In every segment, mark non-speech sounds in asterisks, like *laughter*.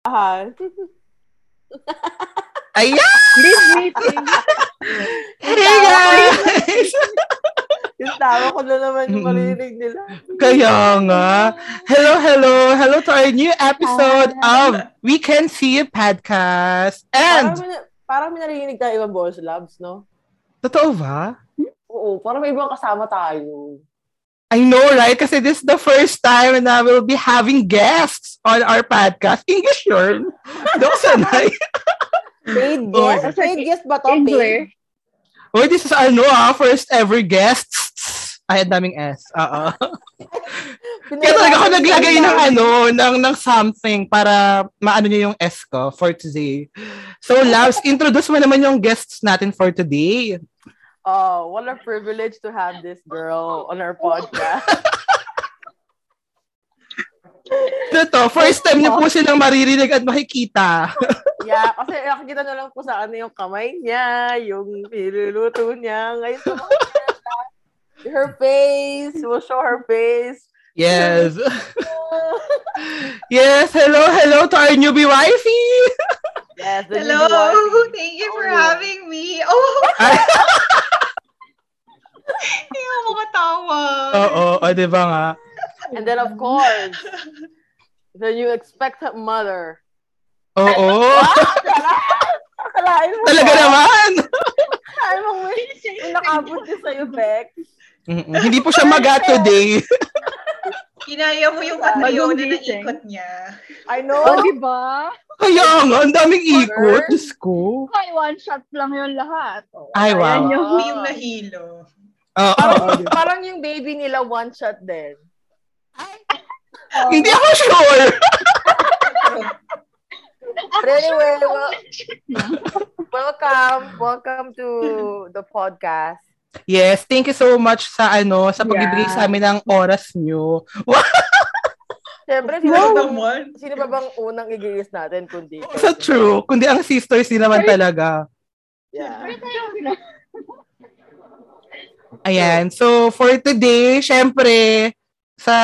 Aha. *laughs* Ayan! Leave meeting. *laughs* Hey guys! Yung tawa ko na naman yung Mm-mm. marinig nila. Kaya nga. Hello, hello. Hello to our new episode of We Can See You podcast. Parang And, may, parang may narinig tayo ibang boss labs, no? totoo ba? Oo, parang may ibang kasama tayo. I know, right? Kasi this is the first time na we'll be having guests on our podcast. English yun. *laughs* Ako sanay. Paid Oh. guest? Paid guest ba to? English. Oh, this is ano ah, first ever guests. Ay, ang daming S. Oo. *laughs* Kaya talaga ako naglagay ng ano, ng, ng something para maano niyo yung S ko for today. So, Labs, introduce mo naman yung guests natin for today. Oh, what a privilege to have this girl on our podcast. *laughs* Ito to, first time niyo po silang maririnig at makikita. *laughs* yeah, kasi nakikita na lang po sa ano yung kamay niya, yung niluluto niya. Ngayon po, *laughs* her face, we'll show her face. Yes. yes, hello, hello to our newbie wifey. Yes, Hello, newbie wife. thank you for Oh, yeah. having me. Oh, hindi ako makatawa. Oo, o, di ba nga? And then of course, the new expectant mother. Oo. Akalain mo Talaga ba? naman. Akalain mo may, nakabot din sa'yo, Beck. Mm-mm. Hindi po siya maga today. Kinaya mo yung Catriona na ikot niya. I know. Oh, di ba? Kaya nga, ang daming ikot. Diyos ko. Ay, one shot lang yung lahat. Oh, Ay, wow. yung- yung nahilo. Oo. Parang, parang yung baby nila one shot din. *laughs* Hindi ako sure. But anyway, well, welcome. Welcome to the podcast. Yes, thank you so much sa ano, sa pagbibigay Yeah. sa amin ng oras nyo. *laughs* Siyempre, sino, Wow. ba bang, naman. sino ba bang unang igiis natin kundi? Sa true. Kundi ang sisters din naman talaga. Yeah. Ayan. So, for today, syempre, sa,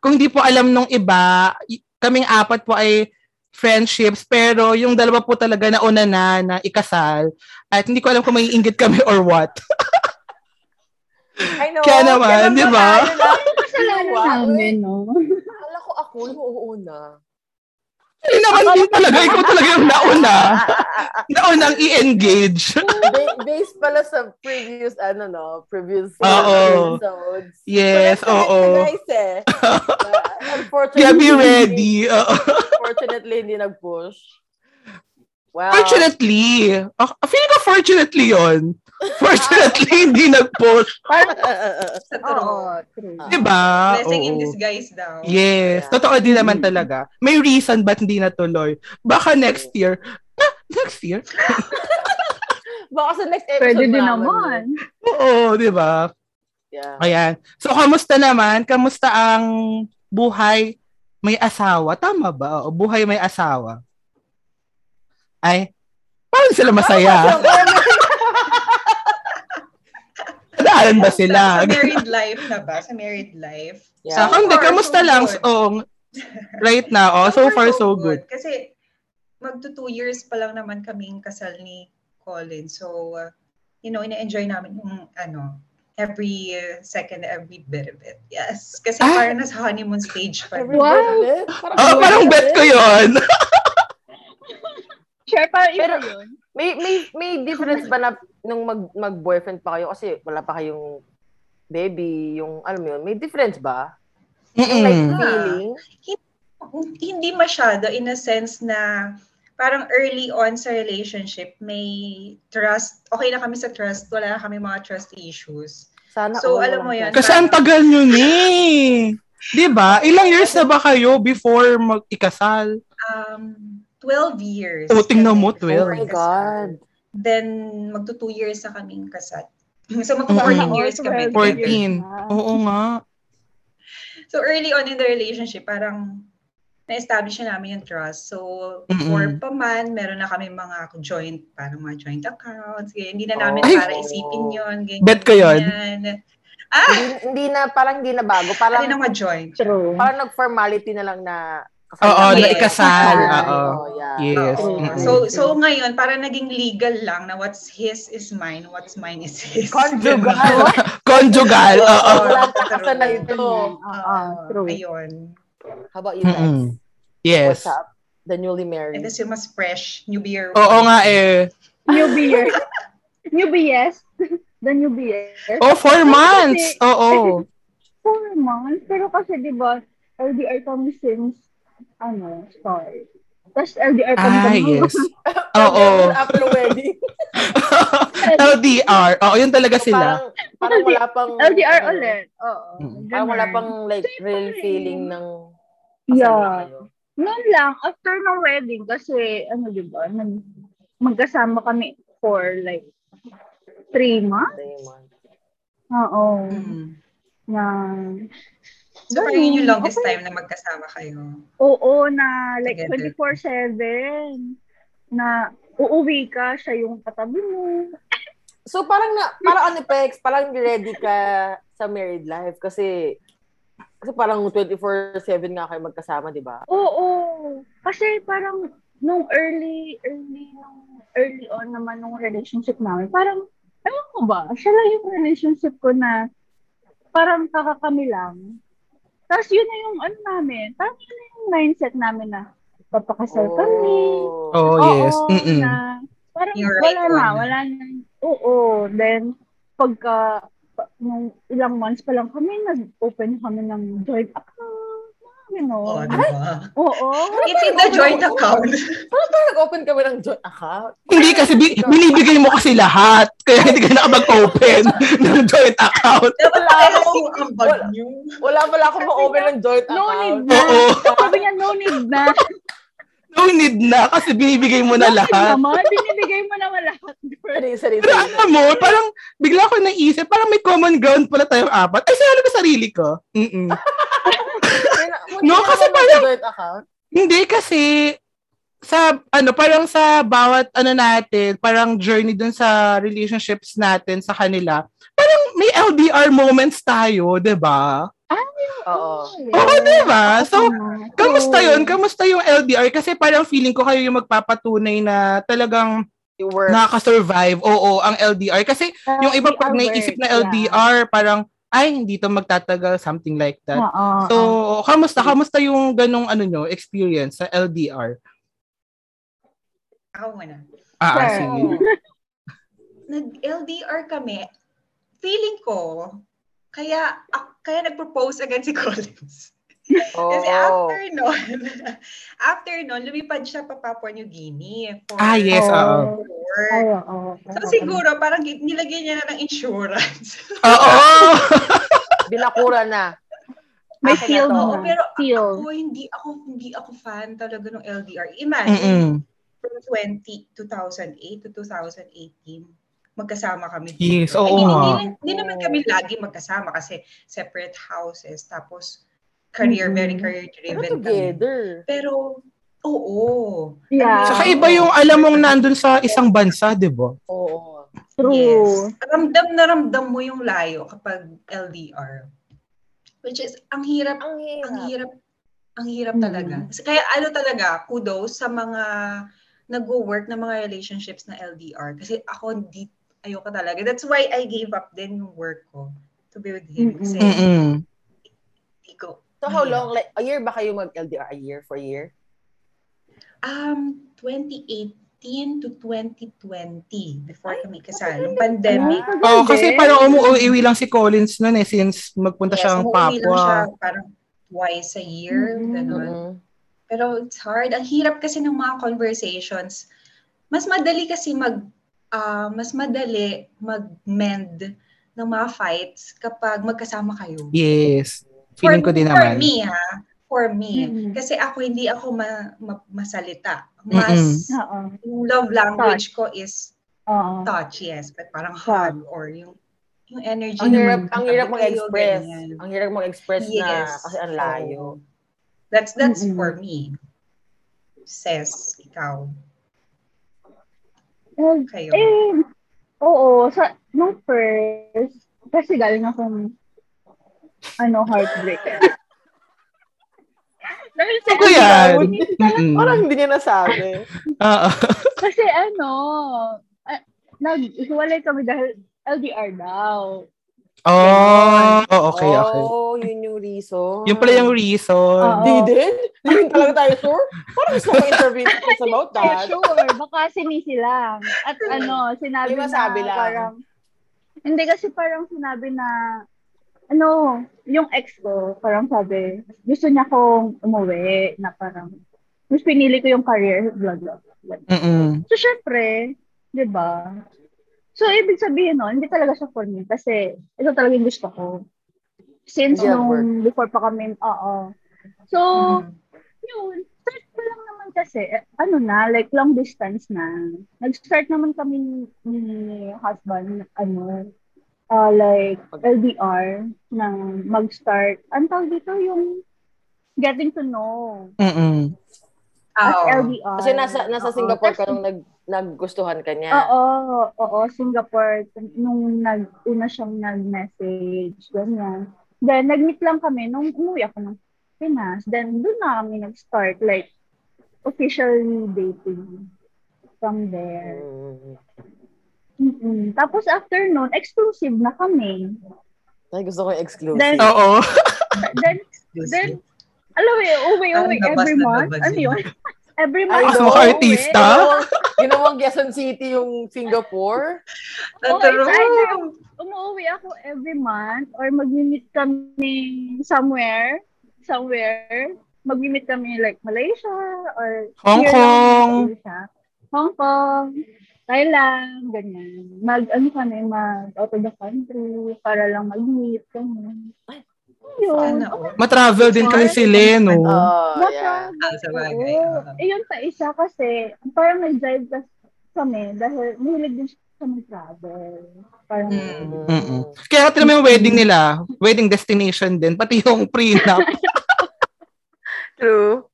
kung di po alam nung iba, kaming apat po ay friendships, pero yung dalawa po talaga na una na, na ikasal, at hindi ko alam kung may inggit kami or what. I know. Kaya naman, di ba? lang. Kasalanan Wow. namin, no? Akala ko ako yung uuna. Hindi naman din talaga, ikaw talaga yung nauna. *laughs* Naunang i-engage. Ba- based pala sa previous, ano no, previous Oo. episodes. Yes, oo. connect na, guys eh. *laughs* Uh, unfortunately, Kaya be ready. Oo. Unfortunately, hindi nag-push. Wow. Fortunately. Oh, feeling ko fortunately yon. Fortunately, *laughs* hindi nag-post. *laughs* Sa true. Oo, true. Diba? Blessing in disguise daw. Yes. Yeah. Totoo din naman talaga. May reason ba't hindi natuloy. Baka next year. Ah, next year? *laughs* Baka sa next episode Pwede din naman. Oo, di ba? Yeah. Ayan. So, kamusta naman? Kamusta ang buhay may asawa? Tama ba? O buhay may asawa? Ay, paano sila masaya? Nadaanan ba sila? Sa, sa married life na ba? Sa married life? Yeah. Sa akin, So kamusta so lang? good. Oo, right now. Oh, so far, so good. Kasi magto two years pa lang naman kaming kasal ni Colin. So, uh, you know, ina-enjoy namin yung ano, every uh, second, every bit of it. Yes. Kasi Ah. parang nasa honeymoon stage pa. Every Wow. bit of it. Parang, Oh, parang bet ko yon. *laughs* Share pa iba Pero- yun. May, may, may difference ba na nung mag, mag-boyfriend pa kayo? Kasi wala pa kayong baby, yung, alam mo yun, may difference ba? Yung like Mm-mm. feeling? Hindi masyado in a sense na parang early on sa relationship, may trust. Okay na kami sa trust. Wala na kami mga trust issues. Sana So, alam mo yan. Kasi ang tagal nyo ni. Di ba? Ilang years na ba kayo before mag-ikasal? Um, 12 years. Oh, tingnan mo, kami 12. before Oh my. God. Then, magto 2 years na kaming kasal. *laughs* So, magto 14 Mm-mm. years kami. 14. Oo nga. So, early on in the relationship, parang na-establish na namin yung trust. So, before Mm-mm. pa man, meron na kami mga joint, parang mga joint accounts. Ganyan. Hindi na namin Ay! para isipin yun. Ganyan, Bet ko yun. ganyan. Ah! hindi, hindi na, parang hindi na bago. Parang, Ano na mga joint? True. parang nag-formality na lang na Oo, na ikasal, Kasal. oo. Oh, yeah. Yes. So, so ngayon, para naging legal lang na what's his is mine, what's mine is his. Conjugal. *laughs* Conjugal. Oo. Wala ka kasal na ito. Oo, true. Ayun. How about you, Tex? Mm-mm. Yes. What's up? The newly And married. this yung mas fresh, new beer. Oo nga eh. New year. New BS. The new BS. Oh, four months. Oo. Four months. Pero kasi, di ba, LDR kami since, ano, start. Tapos LDR kami Ah, kami. yes. *laughs* Oo. After wedding. *laughs* LDR. Oo, yun talaga So, sila. Parang, parang wala pang... LDR ano, ulit. Oo. Mm. Parang wala pang like Same real feeling ng Yeah. Noon lang, after ng wedding, kasi, ano, di ba, nag, magkasama kami for like, three months? Three months. Oo. Mm. Na, So, parang yun yung longest Okay. time na magkasama kayo. oo, na like Together. 24-7. Na uuwi ka, siya yung katabi mo. So parang na, parang ano Pex, parang ready ka sa married life kasi kasi parang 24/7 nga kayo magkasama, 'di ba? Oo. Kasi parang nung early, early, nung early on naman nung relationship namin, parang, ewan ko ba, siya lang yung relationship ko na parang kakakami lang. Tapos yun na yung ano namin, parang yun na yung mindset namin na papakasal kami. Oh. Oh, yes. Oo, Mm-mm. na parang Yung right wala na, one. wala na. Oo, then pagka pa- nung ilang months pa lang kami, nag-open kami ng joint account. You know. Oo, di ba? Oo. It's in the joint account. *laughs* Parang parang nag-open kami ng joint account. Hindi kasi bi- binibigay mo kasi lahat. Kaya hindi ka nakapag-open *laughs* ng joint account. Wala akong- ambag niyo. Wala pala akong ma-open ng joint No need account. na. Oo. Sabi niya, no need na. *laughs* No need na kasi binibigay mo na No need lahat. naman. Binibigay mo naman lahat. Sorry, sorry, Pero alam mo, parang bigla ko naisip, parang may common ground pala tayong apat. Ay, sinalo ko sarili ko. Mm-mm. No, kasi parang- account. Hindi kasi sa ano parang sa bawat ano natin, parang journey dun sa relationships natin sa kanila. Parang may LDR moments tayo, 'di ba? Oo. Oo, 'di ba? So, kamusta 'yun? Kamusta yung LDR kasi parang feeling ko kayo yung magpapatunay na talagang nakaka-survive. Oo, ang LDR kasi yung iba pag naiisip na LDR, parang ay hindi to magtatagal something like that. Oo. So, kamusta? Kamusta yung ganong ano nyo, experience sa LDR? Ako muna. Ah, ah, Sure. sige. *laughs* Nag-LDR kami. Feeling ko, kaya ak- kaya nag-propose agad si Collins. Oh. Kasi after nun, *laughs* after nun, lumipad siya pa Papua New Guinea. For Ah, yes, oo. work. Ay, oo. So siguro, parang nilagyan niya na ng insurance. *laughs* Oo! *laughs* Binakura na. May Akin na feel. Oo, pero Feel. ako, hindi ako, hindi ako fan talaga ng LDR. Imagine, Mm-mm. from 20, 2008 to 2018, magkasama kami. Yes, Ay, oo hindi, nga. hindi, hindi naman kami lagi magkasama kasi separate houses. Tapos, career, very career Pero driven kami. together. Pero, oo. Yeah. Saka iba yung alam mong nandun sa isang bansa, di ba? Oo. True. Yes. Ramdam na ramdam mo yung layo kapag LDR. Which is, ang hirap, Ang hirap. ang hirap, ang hirap Mhm. talaga. Kaya ano talaga, kudos sa mga nag-work na mga relationships na LDR. Kasi ako, hindi, ayoko talaga. That's why I gave up din yung work ko to be with him. Kasi, Mm-mm. hindi ko. So how hindi. long? Like, a year ba kayo mag-LDR? A year? For a year? Um, 2018 to 2020 before kami kasal. Nung pandemic. Oo, kasi parang umuwi lang si Collins nun eh, since magpunta Yes, siya ng umuwi lang siya Papua. parang twice a year. Mhm. Ganun. Mm-mm. Pero it's hard. Ang hirap kasi ng mga conversations. Mas madali kasi mag ah, mas madali mag-mend ng mga fights kapag magkasama kayo. Yes. Feeling ko din for naman. me ha, for me. Mhm. Kasi ako hindi ako ma- ma- masalita. Mas Oo. yung love language ko is Oo. touch, yes. But parang Touch. hug or yung yung energy. Ang hirap, naman, ang hirap mag-express. ganyan. Ang hirap mag-express na Yes. kasi ang layo. That's that's Mm-mm. for me. Says ikaw. Kayo. Eh, oo. Sa, nung first, kasi galing akong, ano, heartbreak. *laughs* Dahil sa Ano yan? Hindi Mm-mm. Parang hindi niya nasabi. *laughs* Oo. Kasi ano, uh, naghiwalay kami dahil LDR daw. Oh, oh, okay, okay. Oh, yun yung reason. Yung pala yung reason. Oo. Di din? Di din talaga tayo sure? Parang gusto ko intervene us *laughs* about Hindi, that. sure. Baka sinisi lang. At ano, sinabi na lang. parang, hindi kasi parang sinabi na, ano, yung ex ko, parang sabi, gusto niya kong umuwi, na parang, mas pinili ko yung career, blah, blah, blah. Mm-mm. So, syempre, di ba? So, ibig sabihin, no, hindi talaga siya for me kasi ito talaga yung gusto ko. Since Yeah, nung before pa kami, oo. So, Mm. yun, start pa lang naman kasi, eh, ano na, like long distance na. Nag-start naman kami ni husband, ano, uh, like LDR, nang mag-start. Ang tawag dito yung getting to know. Mm-mm. As Oo. LDR. Kasi nasa nasa Oo. Singapore ka nung nag, naggustuhan ka niya. Oo, oo, Singapore. Nung nag, una siyang nag-message, ganyan. Then, nag-meet lang kami nung umuwi ako ng Pinas. Then, doon na kami nag-start, like, officially dating from there. Mm. Mm Tapos, after nun, exclusive na kami. Ay, gusto ko yung exclusive. Then, *laughs* Oo. then, then, alam mo yun, uwi, uwi, labas every month. Ano yun. every Ay, month. Mas no. artista? Ginawang, Quezon City yung Singapore. Oo, True. it's either umuwi ako every month or mag-meet kami somewhere, somewhere. Mag-meet kami like Malaysia or Hong Kong. Hong Kong, Thailand, ganyan. Mag, ano kami, mag out of the country para lang mag-meet, ganyan. Yun. Sana all. Matravel din kasi sila, no? Oh, yeah. Ah, sa. Eh, yun pa isa kasi, parang nag-drive kami dahil mahilig din siya mag-travel. Parang, Mm. Mm-mm. Kaya ka naman yung wedding nila, wedding destination din, pati yung prenup. *laughs* True.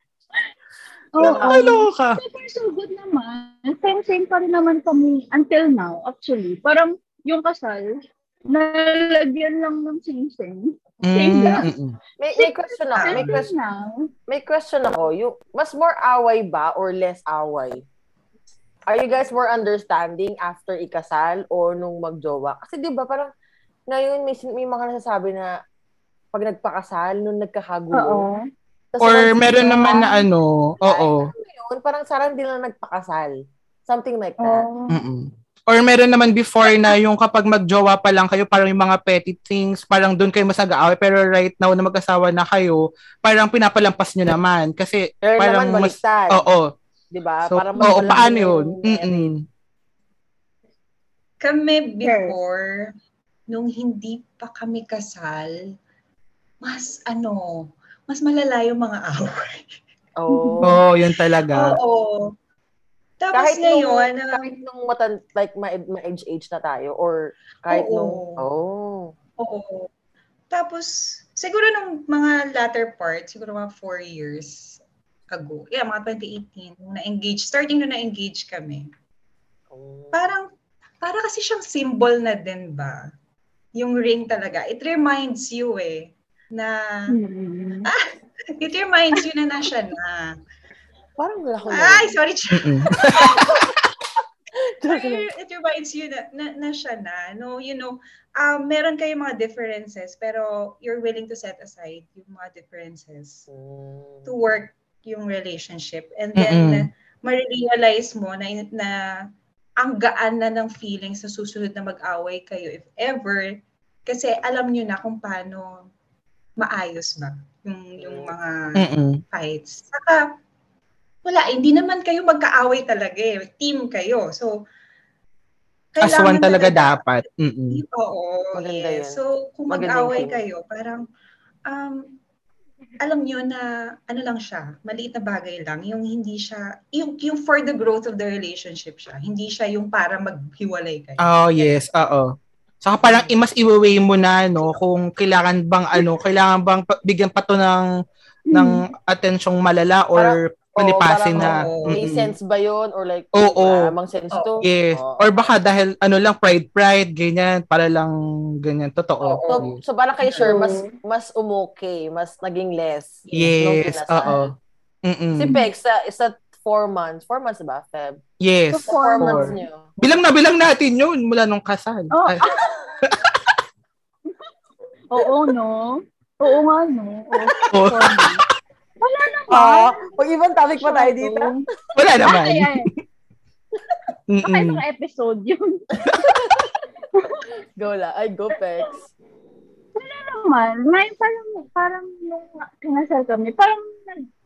Oo. Ano ka? So far, so good naman. Same, same pa rin naman kami until now, actually. Parang yung kasal, nalagyan lang ng sing-sing. Same lang. Mm-mm. May, may question ako. May question, may question ako. Yung, mas more away ba or less away? Are you guys more understanding after ikasal or nung magjowa? Kasi di ba parang ngayon may, may mga nasasabi na pag nagpakasal, nung nagkakagulo. oo. Or meron na- naman na ano, oo. Yun, parang sarang din lang nagpakasal. Something like that. Oo. Mm-mm. Or meron naman before na yung kapag magjowa pa lang kayo, parang yung mga petty things, parang doon kayo mas nag-aaway. Pero right now na mag-asawa na kayo, parang pinapalampas nyo naman. Kasi Pero parang naman mas... Oo. Di ba? So, parang oo, malaki paano yun? Mm-mm. Kami before, nung hindi pa kami kasal, mas ano, mas malala yung mga away. Oo. Oo, yun talaga. Oo. Tapos kahit ngayon, nung, na- kahit nung matan, like ma, ma-age age na tayo or kahit Oo. nung oh Oo. Tapos, siguro nung mga latter part, siguro mga four years ago, yeah, mga 2018, nung na-engage, starting na na-engage kami, oh. parang, para kasi siyang symbol na din ba? Yung ring talaga. It reminds you eh, na, Mm. it reminds you na nasya na. parang wala ko Ay, sorry. *laughs* It reminds you na, na, na siya na. No, you know, um, meron kayong mga differences, pero you're willing to set aside yung mga differences to work yung relationship. And then, Mm-mm. marirealize mo na, na ang gaan na ng feelings sa susunod na mag-away kayo, if ever, kasi alam nyo na kung paano maayos ba yung, yung mga Mm-mm. fights. Saka, wala, hindi naman kayo magkaaway talaga eh. Team kayo. So, As one talaga dapat. Mm-mm. Oo. Maganda yes. yun. So, kung mag-away kayo, parang, um, alam nyo na, ano lang siya, maliit na bagay lang. Yung hindi siya, yung, yung for the growth of the relationship siya. Hindi siya yung para maghiwalay kayo. Oh, yes. Oo. Saka parang mas i-weigh mo na, no, kung kailangan bang, ano, kailangan bang pa- bigyan pa to ng, ng atensyong malala or Palipasin na. Oo, May sense ba yun? Or like, Oo. maramang sense to? Yes. Oo. Or baka dahil ano lang, pride-pride, ganyan, para lang ganyan. Totoo. So, Yes. so parang kay sure, mas mas umokay, mas naging less. Yes, oo. Mm-mm. Si Pex, sa, is that four months? Four months ba, Feb? Yes. So, Sa four Four. months niyo. Bilang na bilang natin yun mula nung kasal. Oh. *laughs* Oo, no? Oo nga, no? Oo, oh, sorry. Wala naman. Ah, pag ibang topic pa tayo dito. wala naman. Ay, ay, baka ibang episode yun. Go la. Ay, go, Pex. naman, may parang, parang nung kinasal kami, parang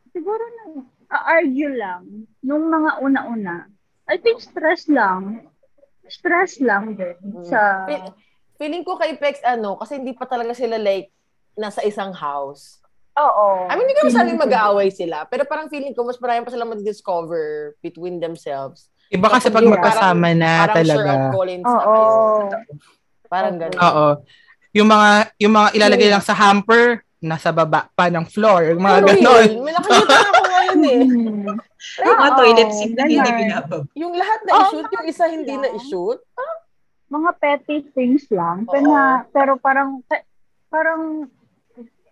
siguro nang argue lang nung mga una-una. I think stress lang. Stress lang din Mm. sa... Feel- Feeling ko kay Pex, ano, kasi hindi pa talaga sila like, nasa isang house. Oo. I mean, hindi ko masabing mag-aaway sila. Pero parang feeling ko, mas marami pa sila mag-discover between themselves. Iba kasi pag magkasama na parang talaga. sure at Collins Oo. Parang ganun. Oo. Yung mga yung mga ilalagay lang sa hamper, nasa baba pa ng floor, yung mga Ano ganon. May nakikita ako ngayon eh. *laughs* Yung mga toilet seat na hindi binabab. Yung lahat na Oo, i-shoot, yung isa hindi na i-shoot. Mga petty things lang. Pero, na, pero parang, parang,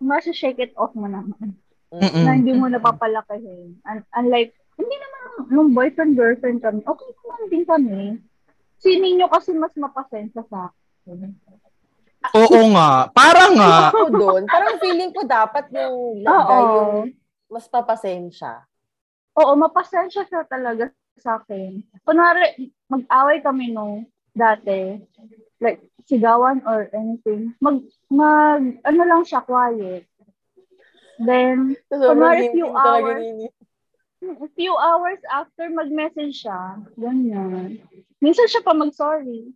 mas shake it off mo naman. Mm-mm. Na hindi mo napapalakihin. Un- unlike, hindi naman nung boyfriend-girlfriend kami, okay naman din kami. Si Ninyo kasi mas mapasensya sa akin. Oo nga. Parang nga. Ako doon, parang feeling ko dapat yung Oo. guy yung mas papasensya. Oo, mapasensya siya talaga sa akin. Kunwari, mag-away kami nung dati, like, sigawan or anything, mag, mag, ano lang siya, quiet. Then, So, Kunwari, few hours. a few hours after mag-message siya, ganyan. Minsan siya pa mag-sorry.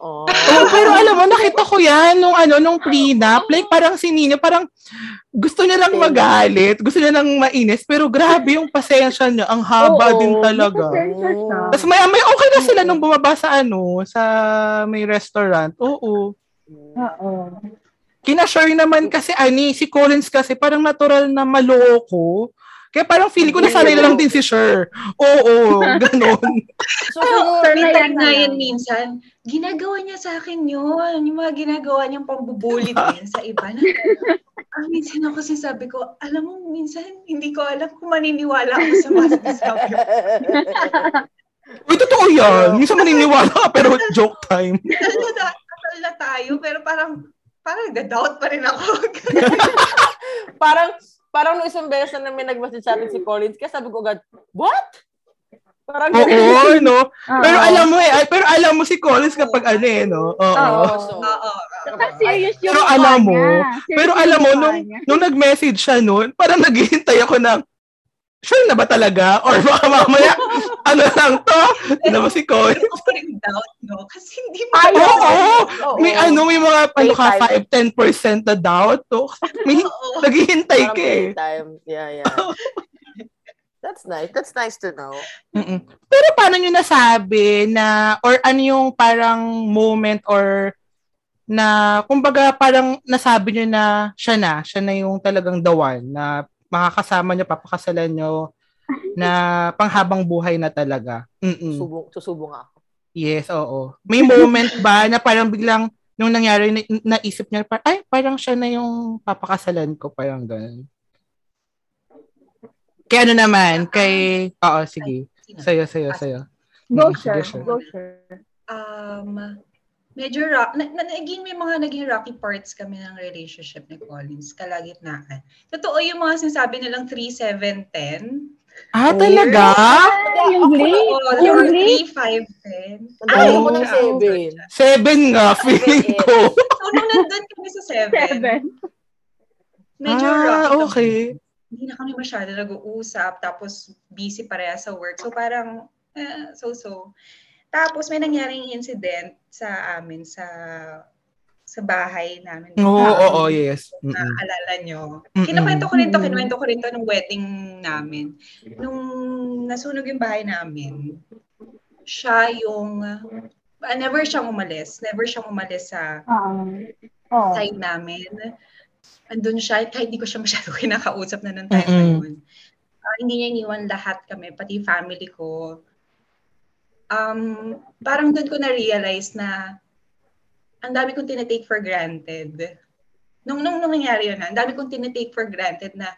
Oh. Oo, pero alam mo, nakita ko yan nung ano, nung prenup. Like, parang si Nino, parang gusto niya lang magalit, gusto niya lang mainis, pero grabe yung pasensya niya. Ang haba Oo, din talaga. Tapos may, may okay na sila nung bumaba sa ano, sa may restaurant. Oo. Oo. Kinashare naman kasi, ani, si Collins kasi parang natural na maloko. Kaya parang feeling ko nasanay na lang din si Sher. Oo, *laughs* ganun. So, Sir, May na time yan na na yan lang. minsan, ginagawa niya sa akin yun. Yung mga ginagawa niyang pambubulit din sa iba. Na, ang minsan ako sinasabi ko, alam mo, minsan hindi ko alam kung maniniwala ako sa mga sinasabi ko. Uy, totoo yan. Minsan maniniwala ka, pero joke time. Kasal na, tayo, pero parang, parang doubt pa rin ako. *laughs* parang, parang nung isang beses na may nag-message sa atin si Collins, kaya sabi ko agad, what? Parang Oo, no? Oo. Pero alam mo eh, pero alam mo si Collins kapag ano eh, no? Oo. Oo. So, Oo. Serious yung Pero alam mo, niya. Pero alam mo, nung, nung nag-message siya noon, parang *laughs* naghihintay ako ng, sure na ba talaga? Or *laughs* baka mamaya, ano lang to? Ano ba si Collins? Pero pa rin doubt, no? Kasi hindi mo Ay, oo! Oo. May ano, may mga, ano ka, Playtime. 5-10% na doubt. To. May, *laughs* Oo. naghihintay ka eh. playtime. Yeah, yeah. *laughs* That's nice. That's nice to know. Mm-mm. Pero paano nyo nasabi na, or ano yung parang moment or na, kumbaga parang nasabi nyo na siya na, siya na yung talagang the one na makakasama nyo, papakasalan nyo na panghabang buhay na talaga. Mm-mm. Subong, susubong ako. Yes, oo. May moment ba na parang biglang nung nangyari, na, naisip niya, parang, ay, parang siya na yung papakasalan ko, parang ganun. Kaya ano naman, kay, oo, sige. Sayo, sayo, sayo. Go, sure. Go, sir. um, medyo rock, na, na, naging may mga naging rocky parts kami ng relationship ni Collins, kalagitnaan. Totoo yung mga sinasabi nilang 3, 7, 10. Ah, talaga? Ay, yung. Oo, Yung or grade. 3, 5, 10. Nadali Oh. ko ng seven. Seven nga, *laughs* feeling ko. So, nung nandun kami sa 7, Seven. medyo ah, rocky kami. okay. Hindi na kami masyado nag-uusap, tapos busy pareha sa work. So, parang, eh, so-so. Tapos, may nangyaring incident sa amin, sa sa bahay namin. Oo, oo, Ah, oo, yes. Mm-mm. Naalala nyo. Kinukwento ko rin to, kinukwento ko rin to nung wedding namin. Nung nasunog yung bahay namin, siya yung, ah, never siyang umalis. Never siyang umalis sa Oo. Oo. side namin. Andun siya, kahit di ko siya masyado *laughs* kinakausap na nung time na Mm-mm. yun. ah, hindi niya iniwan lahat kami, pati family ko. Um, parang doon ko na-realize na ang dami kong tinetake for granted. Nung, nung, nung nangyari yun, ang dami kong tinetake for granted na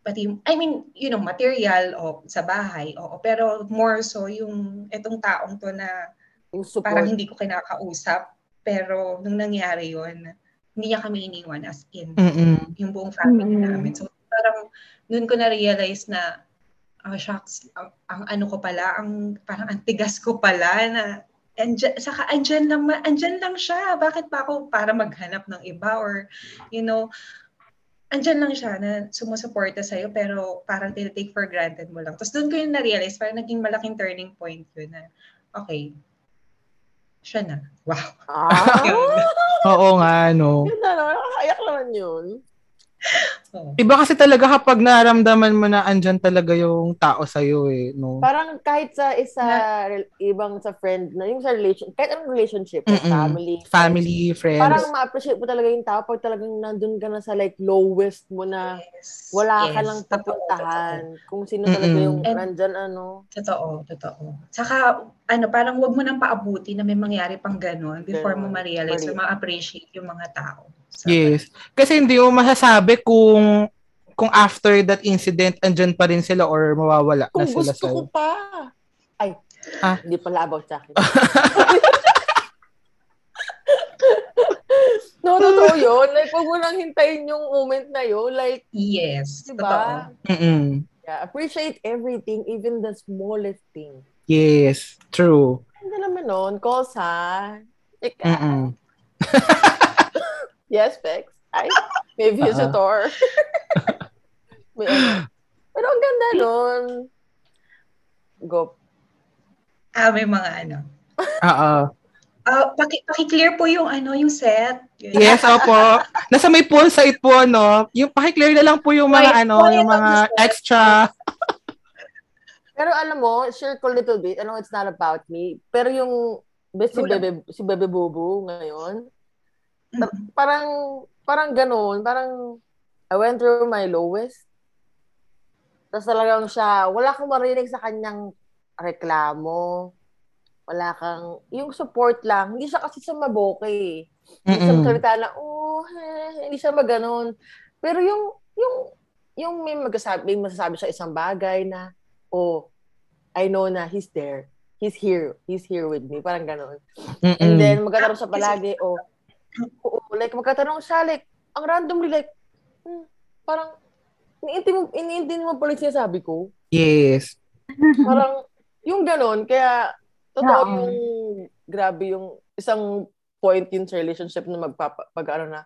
pati, I mean, you know, material o sa bahay, oo, pero more so yung itong taong to na Yung support. parang hindi ko kinakausap, pero nung nangyari yun, hindi niya kami iniwan as in Mm-mm. yung buong family Mm. namin. So parang noon ko na-realize na oh shucks, ang, ang ano ko pala, ang parang ang tigas ko pala na andyan, saka andyan lang, ma- andyan lang siya. Bakit pa ako para maghanap ng iba or you know, andyan lang siya na sumusuporta sa'yo pero parang tinitake for granted mo lang. Tapos doon ko yung na-realize, parang naging malaking turning point yun na, okay, siya na. Wow. Ah, *laughs* Oo nga, no. yun na naman. Nakakayak naman yun. Oo. Iba kasi talaga kapag naramdaman mo na andyan talaga yung tao sa'yo eh, no? Parang kahit sa isa, rel- ibang sa friend, na yung sa relation, kahit anong relationship, Mm-mm. family, Family, friends. parang ma-appreciate mo talaga yung tao pag talagang nandun ka na sa like lowest mo na Yes. wala ka Yes. lang Totoo, papuntahan. Kung sino talaga Mm-mm. yung And- nandyan, ano. Totoo, totoo. Saka, ano, parang wag mo nang paabuti na may mangyari pang ganun before mo ma-realize ma-appreciate yung mga tao. So, Yes. Kasi hindi mo masasabi kung kung after that incident andyan pa rin sila or mawawala Kung na sila gusto ko pa. Ay, Ah. hindi pala about sa akin. *laughs* no, totoo yun. Like, wag mo lang hintayin yung moment na yun. Like, Yes, Diba? totoo. Mm-mm. yeah, appreciate everything, even the smallest thing. Yes, true. Hindi naman nun. Calls, ha? Ika. Mm-mm. *laughs* Yes, Bex. Ay, may visitor. *laughs* may ano. Pero ang ganda nun. Go. Ah, may mga ano. Oo. Ah, paki, paki-clear po yung ano, yung set. Yes, opo. Nasa may pool site po, no? Yung pakiclear na lang po yung mga, Wait, ano, yung mga extra. Pero alam mo, share ko little bit. I know it's not about me. Pero yung best si. Bebe, si Bebe Bubu ngayon. Parang, parang ganun. Parang, I went through my lowest. Tapos talagang siya, wala kang marinig sa kanyang reklamo. Wala kang, yung support lang. Hindi siya kasi sa maboke eh. Hindi siya magsalita na, oh, eh, hindi siya maganon. Pero yung, yung, yung may magsasabi, may masasabi sa isang bagay na, oh, I know na he's there. He's here. He's here with me. Parang ganon. Mm-mm. And then, magkatanong siya palagi, oh, oo, like, magkatanong siya, like, ang randomly, like, hmm, parang, iniintindi mo, iniintindi mo pala yung sinasabi ko. Yes. *laughs* Parang, yung ganon, kaya, totoo Oo. yung, grabe yung, isang point yun sa relationship na magpapa, pag ano na,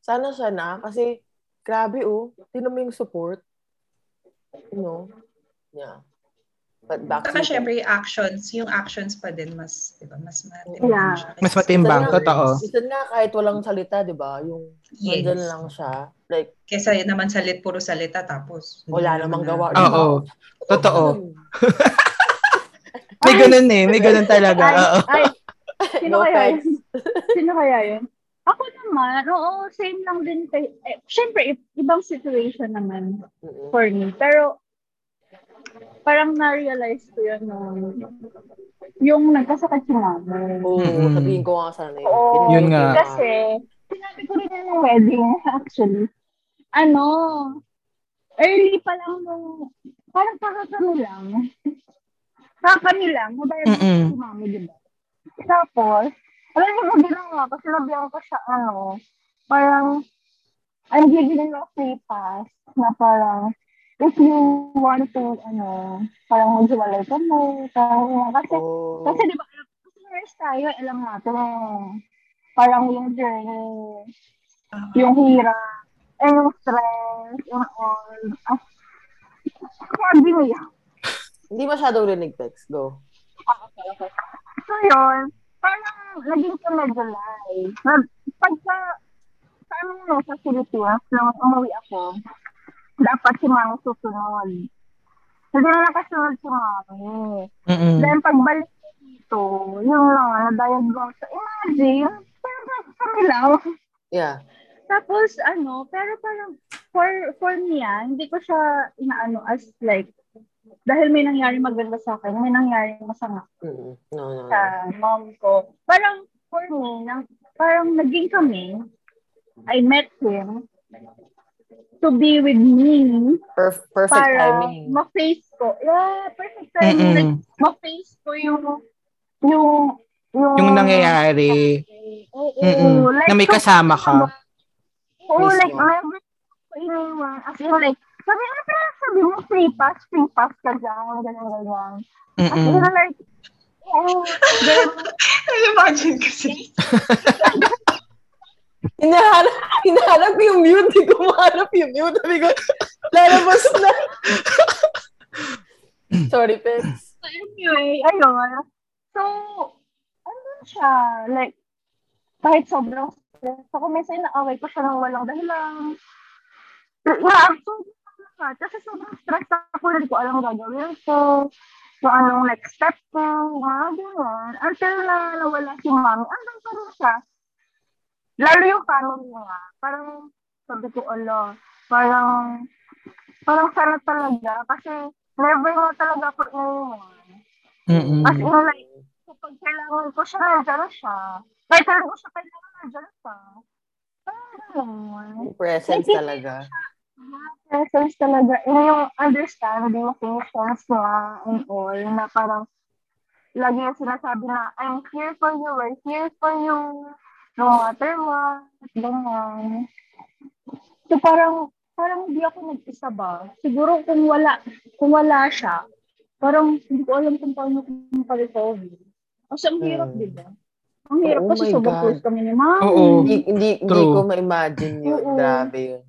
sana siya na, kasi, grabe oh, tinan mo yung support. You know? Yeah. But back Saka to syempre yung actions, yung actions pa din mas, di ba, mas matimbang Yeah. siya. Mas matimbang, nga- totoo. Minsan nga, kahit walang salita, di ba? Yung, Yes. nandyan lang siya. Like, Kesa yun naman salit, puro salita, tapos Wala namang naman gawa. Oo. Totoo. Hmm. *laughs* *laughs* May ganun eh. May ganun talaga. Ay, Oo. ay, sino No kaya yun? *laughs* Sino kaya yun? Ako naman, oo, same lang din kay, eh, syempre, ibang situation naman for me. Pero, parang na-realize ko yun nung, yung nagkasakit si mama. Oo, Mm-mm. sabihin ko nga sana yun. Oo, Yun nga. Kasi, sinabi ko rin yun ng wedding, actually. Ano, early pa lang nung, parang kakakami lang. *laughs* Kakami lang, mabayad Mm-mm. si mami, di ba? Tapos, alam niyo mo ginawa ko, sinabihan ko siya, ano, parang, I'm giving you a free pass na parang, if you want to, ano, parang maghiwalay ka mo, kasi, Oo. kasi di ba, nurse tayo, alam natin, parang yung journey, Ah. yung hirap, eh, yung stress, yung all. Ah, sabi niya. Hindi masyadong rinig, Pex. Go. Ah, okay, okay. So, yun, parang naging ka medyo live. Nag, pagka, sa amin no, sa Philippines, nung umuwi ako, dapat si mami susunod. Hindi na nakasunod si mami. Mm-mm. Then pagbalik dito, yung lang, na-diagnose. Imagine, parang kami lang. Yeah. Tapos ano, pero parang for for me, ah, hindi ko siya inaano as like, dahil may nangyari maganda sa akin, may nangyari masama Mm, No, no, no. sa mom ko. Parang for me, nang, parang naging kami, I met him to be with me Perf- perfect para timing. ma-face ko. Yeah, perfect timing. Like, Mm-mm. ma-face ko yung yung yung, Yung nangyayari. Oo, Mm-mm. like, Na may kasama ka. Oo, Mismo. like, never iniwan. As in, like, sabi nga pala, sabi mo, free pass, free pass ka dyan, ganyan, ganyan. As in, like, oh, *laughs* then, Imagine kasi. *laughs* Hinahanap, hinahanap yung mute. Hindi ko mahanap yung mute. Sabi ko, lalabas na. *laughs* Sorry, Pex. So, anyway, ayun. So, ano siya, like, kahit sobrang stress ako, minsan naaway ko siya ng walang dahilan. Yeah, so, ka. Kasi sobrang stress ako, hindi ko alam gagawin ko. So, anong next step ko, mga ganyan. Until na nawala si mami, andun pa rin siya. Lalo yung family niya. Parang, sabi ko, ala, parang, parang sana talaga. Kasi, never mo talaga ako iniwan. Mm-mm. As in, like, kapag kailangan ko siya, nandiyan siya. Kahit kailangan ko siya, kailangan nandiyan siya. Parang. Presence talaga. Presence talaga. Yun yung understanding, patience niya, and all, na parang, lagi yung sinasabi na, I'm here for you, we're here for you, no matter what, ganyan. So parang, parang hindi ako nag-isa ba? Siguro kung wala, kung wala siya, parang hindi ko alam kung paano kung pa-recover. Kasi ang hirap, Hmm. di ba? Ang hirap Oh kasi sobrang God. close kami ni mami. Oo. Hindi, hindi, hindi ko ma-imagine yun. Oo. Grabe yun.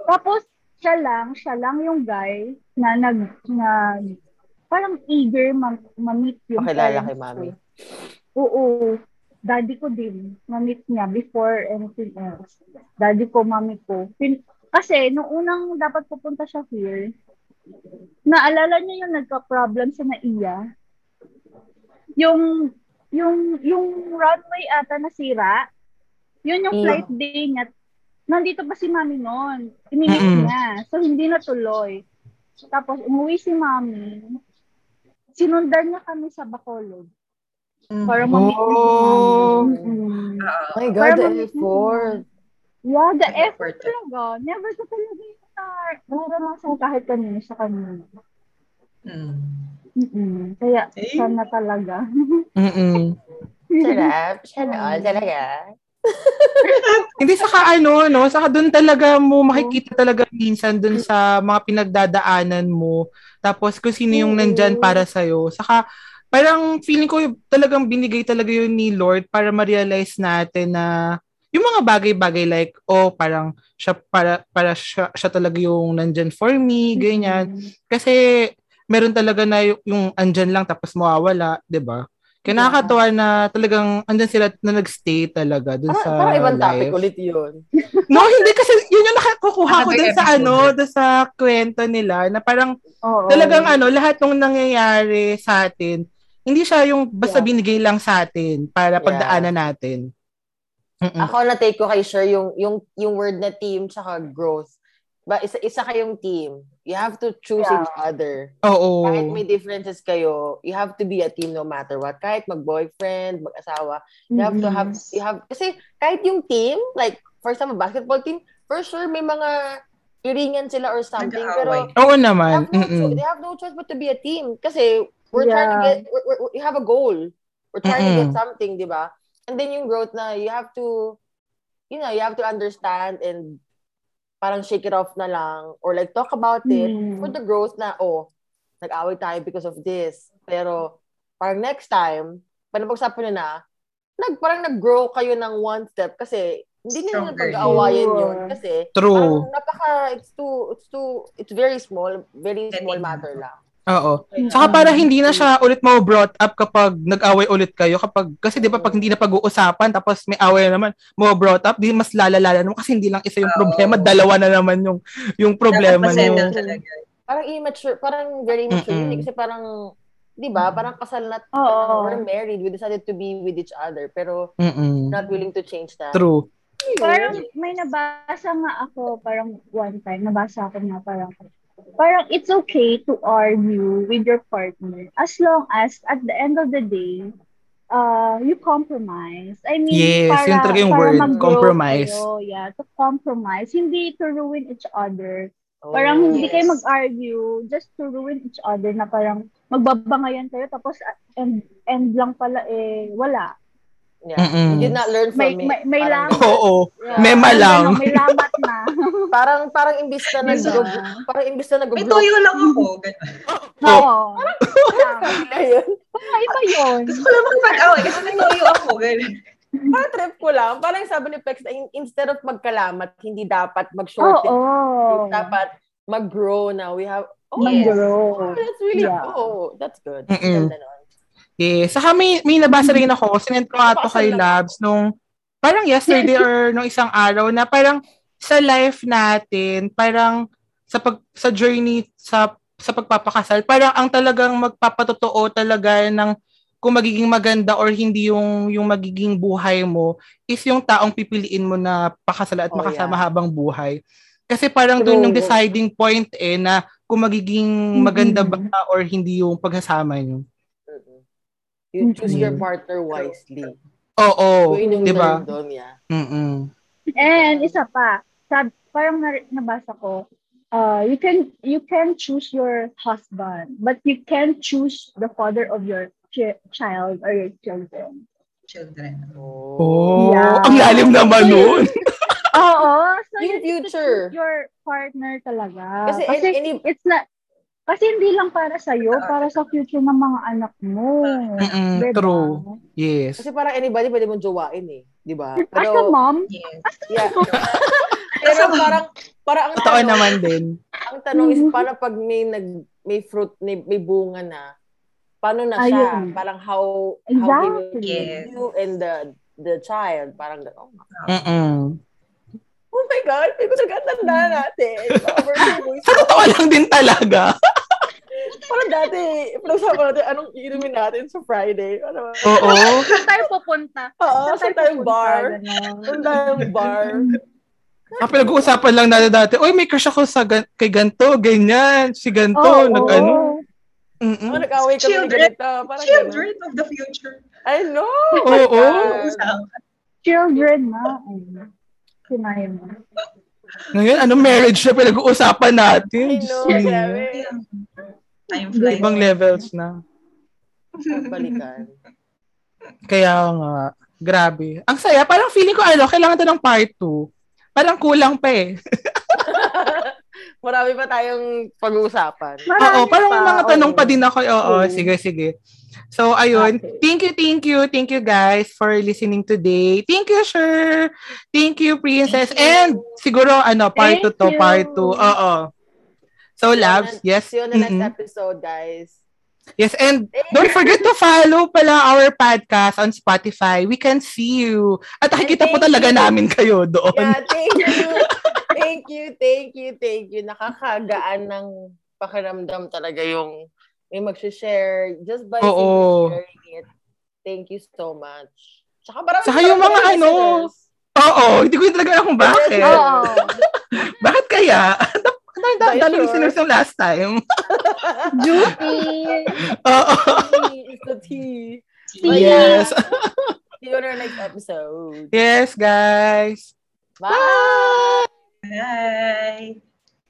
Tapos, siya lang, siya lang yung guy na nag, na, parang eager ma- ma-meet yung Pakilala parents kay mami. Oo. Daddy ko din, ma-meet niya before anything else. Daddy ko, mami ko. Pin- kasi, nung unang dapat pupunta siya here, naalala niya yung nagka-problem sa naiya. Yung, yung, yung runway ata nasira, yun yung Iya. flight day niya. Nandito pa si mami noon. Mm-mm. niya. So, hindi natuloy. Tapos, umuwi si mami. Sinundan niya kami sa Bacolod. Para ma-meet niya si Oh. mami. Mm-mm. Ah, My Para God, the effort. Yeah, the Effort. effort talaga. Never ko talaga yung na naranasan kahit kanino sa kanino. mm. Mm-mm. Kaya, Eh. sana talaga. Mm-mm. Sarap. Sana all talaga. *laughs* Hindi saka ano, no? Saka doon talaga mo makikita talaga minsan doon sa mga pinagdadaanan mo. Tapos kung sino yung Oo. nandyan para sa'yo. Saka parang feeling ko talagang binigay talaga yun ni Lord para ma-realize natin na yung mga bagay-bagay like, oh, parang siya para para siya, siya talaga yung nandyan for me, ganyan. Kasi meron talaga na yung, yung andyan lang tapos mawawala, 'di ba? Kaya Yeah. nakakatawa na talagang andyan sila na nag-stay talaga dun Parang, sa parang ibang topic ulit yun. *laughs* No, hindi kasi yun yung nakakukuha ko dun sa ano, dun sa kwento nila na parang Oo. talagang ano, lahat ng nangyayari sa atin, hindi siya yung basta Yeah. binigay lang sa atin para Yeah. pagdaanan natin. Mm-mm. Ako na take ko kay Sher yung yung yung word na team tsaka growth. Ba isa isa kayong team. You have to choose Yeah. each other. Oo. Kahit may differences kayo, you have to be a team no matter what. Kahit mag-boyfriend, mag-asawa, you have to have you have kasi kahit yung team, like for example, basketball team, for sure may mga iringan sila or something pero. Oo they naman. have no choice, they have no choice but to be a team kasi we're trying to Yeah. get we're, we're, we have a goal. We're trying to Mm-mm. get something, 'di ba? And then yung growth na you have to you know, you have to understand and parang shake it off na lang or like talk about it Mm. for the growth na oh, nag-away tayo because of this. Pero parang next time, pag napag-usapan nyo na, nag, parang nag-grow kayo ng one step kasi hindi nila Stronger. pag-aawayan yun kasi True. parang napaka, it's too, it's too, it's very small, very small matter lang. Oo. Saka para hindi na siya ulit mo brought up kapag nag-away ulit kayo kapag kasi 'di ba pag hindi na pag-uusapan tapos may away na naman mo brought up di mas lalala naman kasi hindi lang isa yung Oo. problema dalawa na naman yung yung problema niyo. Parang immature, parang very immature Mm-mm. kasi parang, di ba, parang kasal na, Oo. we're married, we decided to be with each other, pero Mm. not willing to change that. True. Parang may nabasa nga ako, parang one time, nabasa ako nga parang, parang it's okay to argue with your partner as long as at the end of the day, uh, you compromise. I mean, Yes, para, yun talaga yung para word, compromise. kayo, yeah, to compromise. Hindi to ruin each other. Oh, Parang hindi yes. kayo mag-argue just to ruin each other na parang magbabangayan kayo tapos uh, end, end lang pala eh wala. Yeah. Mm-mm. You did not learn from May- it. may- may Parang- lang- Oo. Yeah. Mema lang. ganun, may lamat na. *laughs* Parang parang imbis na nag parang imbis na nag May toyo lang ako. Oo. Tama. Ayun. *laughs* Parang iba yun. Gusto ko lang makipag-away kasi may toyo ako. Ganun. Parang trip ko lang. Parang yung sabi ni Pex, instead of magkalamat, hindi dapat Oo. mag-shorten. Dapat mag-grow na. We have, oh, Yes. oh, Mag-grow. that's really, Yeah. oh, that's good. Mm-mm. Ganda nun. Yes. Saka may, may nabasa rin ako, sinend ko nga to kay Labs nung, parang yesterday *laughs* or nung isang araw na parang sa life natin, parang sa pag sa journey sa sa pagpapakasal, parang ang talagang magpapatotoo talaga ng kung magiging maganda or hindi yung yung magiging buhay mo is yung taong pipiliin mo na pakasal at Oh, makasama yeah. habang buhay. Kasi parang doon yung deciding point eh na kung magiging maganda ba or hindi yung pagsasama niyo. You choose your Mm. partner wisely. Oo, Yun yung 'di ba? yeah. Mm. And isa pa, sab parang na- nabasa ko, uh, you can you can choose your husband, but you can't choose the father of your chi- child or your children. Children. Oh, Yeah. ang lalim naman nun. *laughs* Oo. So you future. choose your partner talaga. Kasi Kasi, any- it's not, kasi hindi lang para sa'yo, para sa future ng mga anak mo. Mm-mm, Diba? true. Yes. Kasi parang anybody pwede mong jowain eh. Di ba? As a Pero, mom, Yes. yeah. *laughs* Pero parang, parang ang Totoo tanong, naman din. ang tanong is, Mhm. paano pag may nag, may fruit, may, may bunga na, paano na siya? Ayun. Parang how, how he will Exactly. Yes. you and the, the child. Parang, oh my Mm-mm. Oh my God, hindi ko nagkatanda natin. Over two weeks. Sa totoo lang din talaga. *laughs* Parang dati, pinag-usapan natin, anong inumin natin sa Friday? Ano ba? Oo. *laughs* saan tayo pupunta? Oo, sa tayong pupunta? bar. Ganon. Sa tayong bar. *laughs* Ang pinag-uusapan lang natin dati, uy, may crush ako sa gan- kay ganto, ganyan, si ganto, Oo. nag ano. Mm-mm. Oh, nag-away kami ng Children. ganito. Parang Children of the future. ganun. I know. Oo. Children na. Sinayin mo. Ngayon, ano marriage na pinag-uusapan natin? I know, ko. grabe. Time flies. Ibang levels na. Balikan. Kaya nga, grabe. Ang saya, parang feeling ko ano, kailangan to ng part 2. Parang kulang pa eh. *laughs* Marami pa tayong pag-uusapan. Oo, parang may mga tanong oo. pa din ako. Oo, Oo. sige, sige. So, ayun. Okay. Thank you, thank you, thank you guys for listening today. Thank you, sure. Thank you, Princess. Thank you. And siguro, ano, part 2 Thank to, you. part 2. Oo. So, the- yes. See you on the next Mm-mm. episode, guys. Yes, and don't forget to follow pala our podcast on Spotify. We can see you. At nakikita po talaga you. namin kayo doon. Yeah, thank you. *laughs* thank you, thank you, thank you. Nakakagaan ng pakiramdam talaga yung may mag-share just by Oo. sharing it. Thank you so much. Tsaka marami Saka yung mga ano, listeners. Oo, hindi ko talaga alam kung bakit. *laughs* Oo. Bakit *laughs* kaya? Ang dami daming yung last time. *laughs* Juicy. Oo. Is the tea. See Yes. *laughs* See you on our next episode. Yes, guys. Bye! Bye.